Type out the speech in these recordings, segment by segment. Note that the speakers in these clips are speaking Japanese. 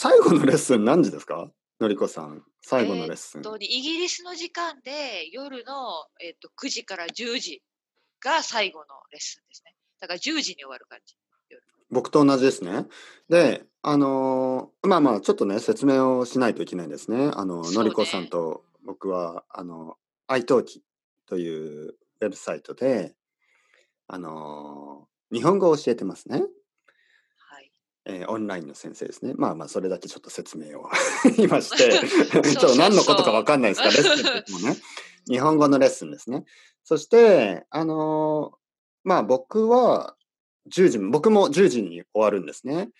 最後のレッスン何時ですか？のりこさん、最後のレッスン。えーっとイギリスの時間で夜の、えーっと9時から10時が最後のレッスンですね。だから10時に終わる感じ。僕と同じですね。で、あのーまあまあ、ちょっとね、説明をしないといけないんですね。あの、ねのりこさんと僕は、あの、iTalki というウェブサイトで、あのー日本語を教えてますね。はい。えーオンラインの先生ですね。まあまあ、それだけちょっと説明を 今して、そうちょっと何のことかわかんないですか、レッスンって言ってもね。日本語のレッスンですね。そして、あのーまあ僕は10時、僕も10時に終わるんですね。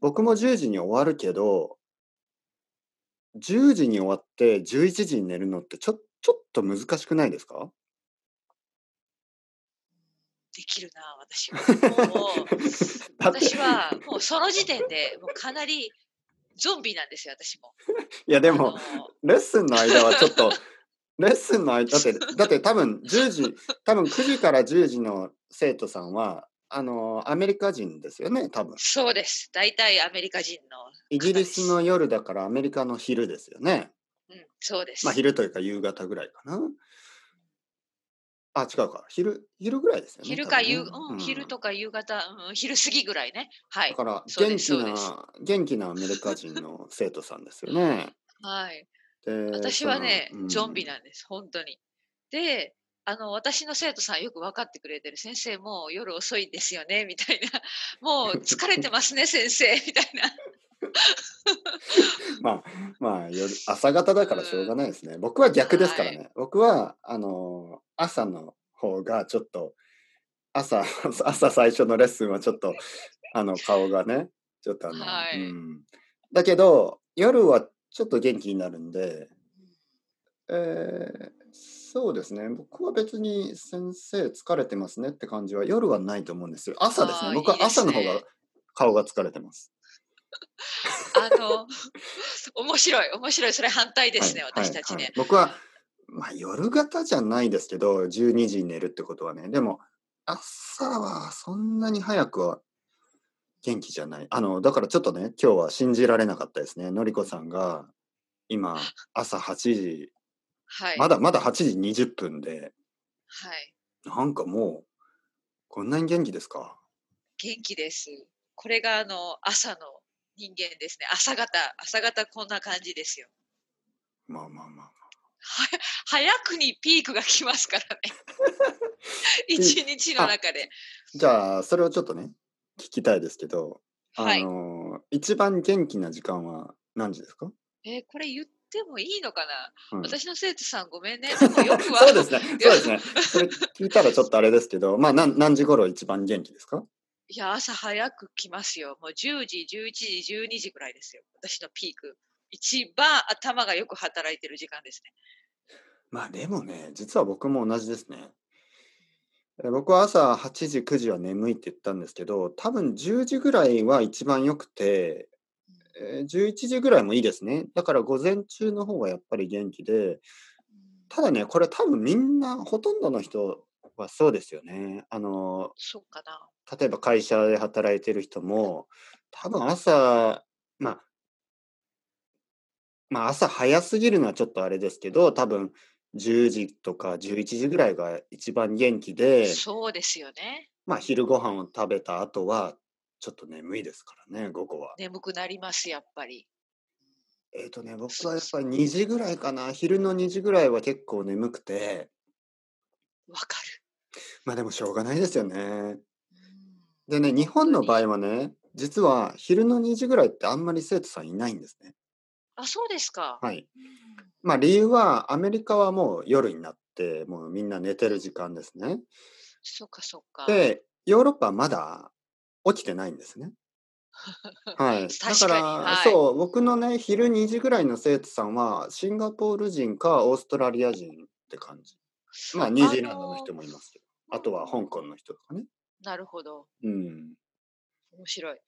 僕も10時に終わるけど、10時に終わって11時に寝るのってちょちょっと難しくないですか？できるな、私は。もう、私はもうその時点でもうかなりゾンビなんですよ、私も。いやでも、レッスンの間はちょっと、レッスンの間、だって、だって多分10時、多分9時から10時の生徒さんは、あの、アメリカ人ですよね、多分。そうです。大体アメリカ人の。イギリスの夜だからアメリカの昼ですよね。うん、そうです。まあ昼というか夕方ぐらいかな。あ、違うか。昼、昼ぐらいですよね。昼か夕、ねうん、昼とか夕方、うん、昼過ぎぐらいね。はいだ。から元気な、元気なアメリカ人の生徒さんですよね。はい。で私はね、うんゾンビなんです、本当に。で、あの、私の生徒さんよく分かってくれてる。先生、もう夜遅いですよね、みたいな。もう疲れてますね、先生、みたいな。まあ、まあ夜、朝方だからしょうがないですね。僕は逆ですからね。僕は、あの、朝の方がちょっと、朝、朝最初のレッスンはちょっと、あの、顔がね、ちょっとあの、はいうん。だけど、夜はちょっと元気になるんで、えーそうですね。僕は別に先生疲れてますねって感じは夜はないと思うんですよ。朝ですね。僕は朝の方が顔が疲れてます。あの、面白い、面白い。それ反対ですね、はい私たちねはいはい。僕は、まあ、夜型じゃないですけど、12時に寝るってことはね、でも、朝はそんなに早くは元気じゃない。あの、だからちょっとね、今日は信じられなかったですね。のりこさんが、今、朝8時、はい。まだまだ8時20分で、はい。なんかもう、こんなに元気ですか？元気です。これがあの、朝の人間ですね。朝方、朝方こんな感じですよ。まあまあまあ。は 早くにピークが来ますからね。一日の中で。じゃあ、それをちょっとね、聞きたいですけど、あはい。の、一番元気な時間は何時ですか、えーこれ言ってもいいのかな、うん私の生徒さんごめんね。でもよくは。そうですね。そうですね。それ聞いたらちょっとあれですけど、まあ何何時頃一番元気ですか？いや、朝早く来ますよ。もう10時、11時、12時ぐらいですよ。私のピーク。一番頭がよく働いてる時間ですね。まあでもね、実は僕も同じですね。え僕は朝8時、9時は眠いって言ったんですけど、多分10時ぐらいは一番良くて、えー11時ぐらいもいいですね。だから午前中の方がやっぱり元気で、ただね、これ多分みんな、ほとんどの人はそうですよね。あの、そうかな。例えば会社で働いてる人も、多分朝、まあ、まあ朝早すぎるのはちょっとあれですけど、多分10時とか11時ぐらいが一番元気で、そうですよね。まあ昼ご飯を食べた後はちょっと眠いですからね、午後は。眠くなります、やっぱり。えっ、とね、僕はやっぱり2時ぐらいかな、昼の2時ぐらいは結構眠くて、わかまあでもしょうがないですよね。でね、日本の場合はね、実は昼の2時ぐらいってあんまり生徒さんいないんですね。あ、そうですか。はい。うんまあ理由はアメリカはもう夜になってもうみんな寝てる時間ですね。そっかそっか。で、ヨーロッパはまだ起きてないんですね。はい。だから、はいそう、僕のね、昼2時ぐらいの生徒さんはシンガポール人かオーストラリア人って感じ。まあニュージーランドの人もいますけど。あとは香港の人とかね。なるほど。うん。面白い。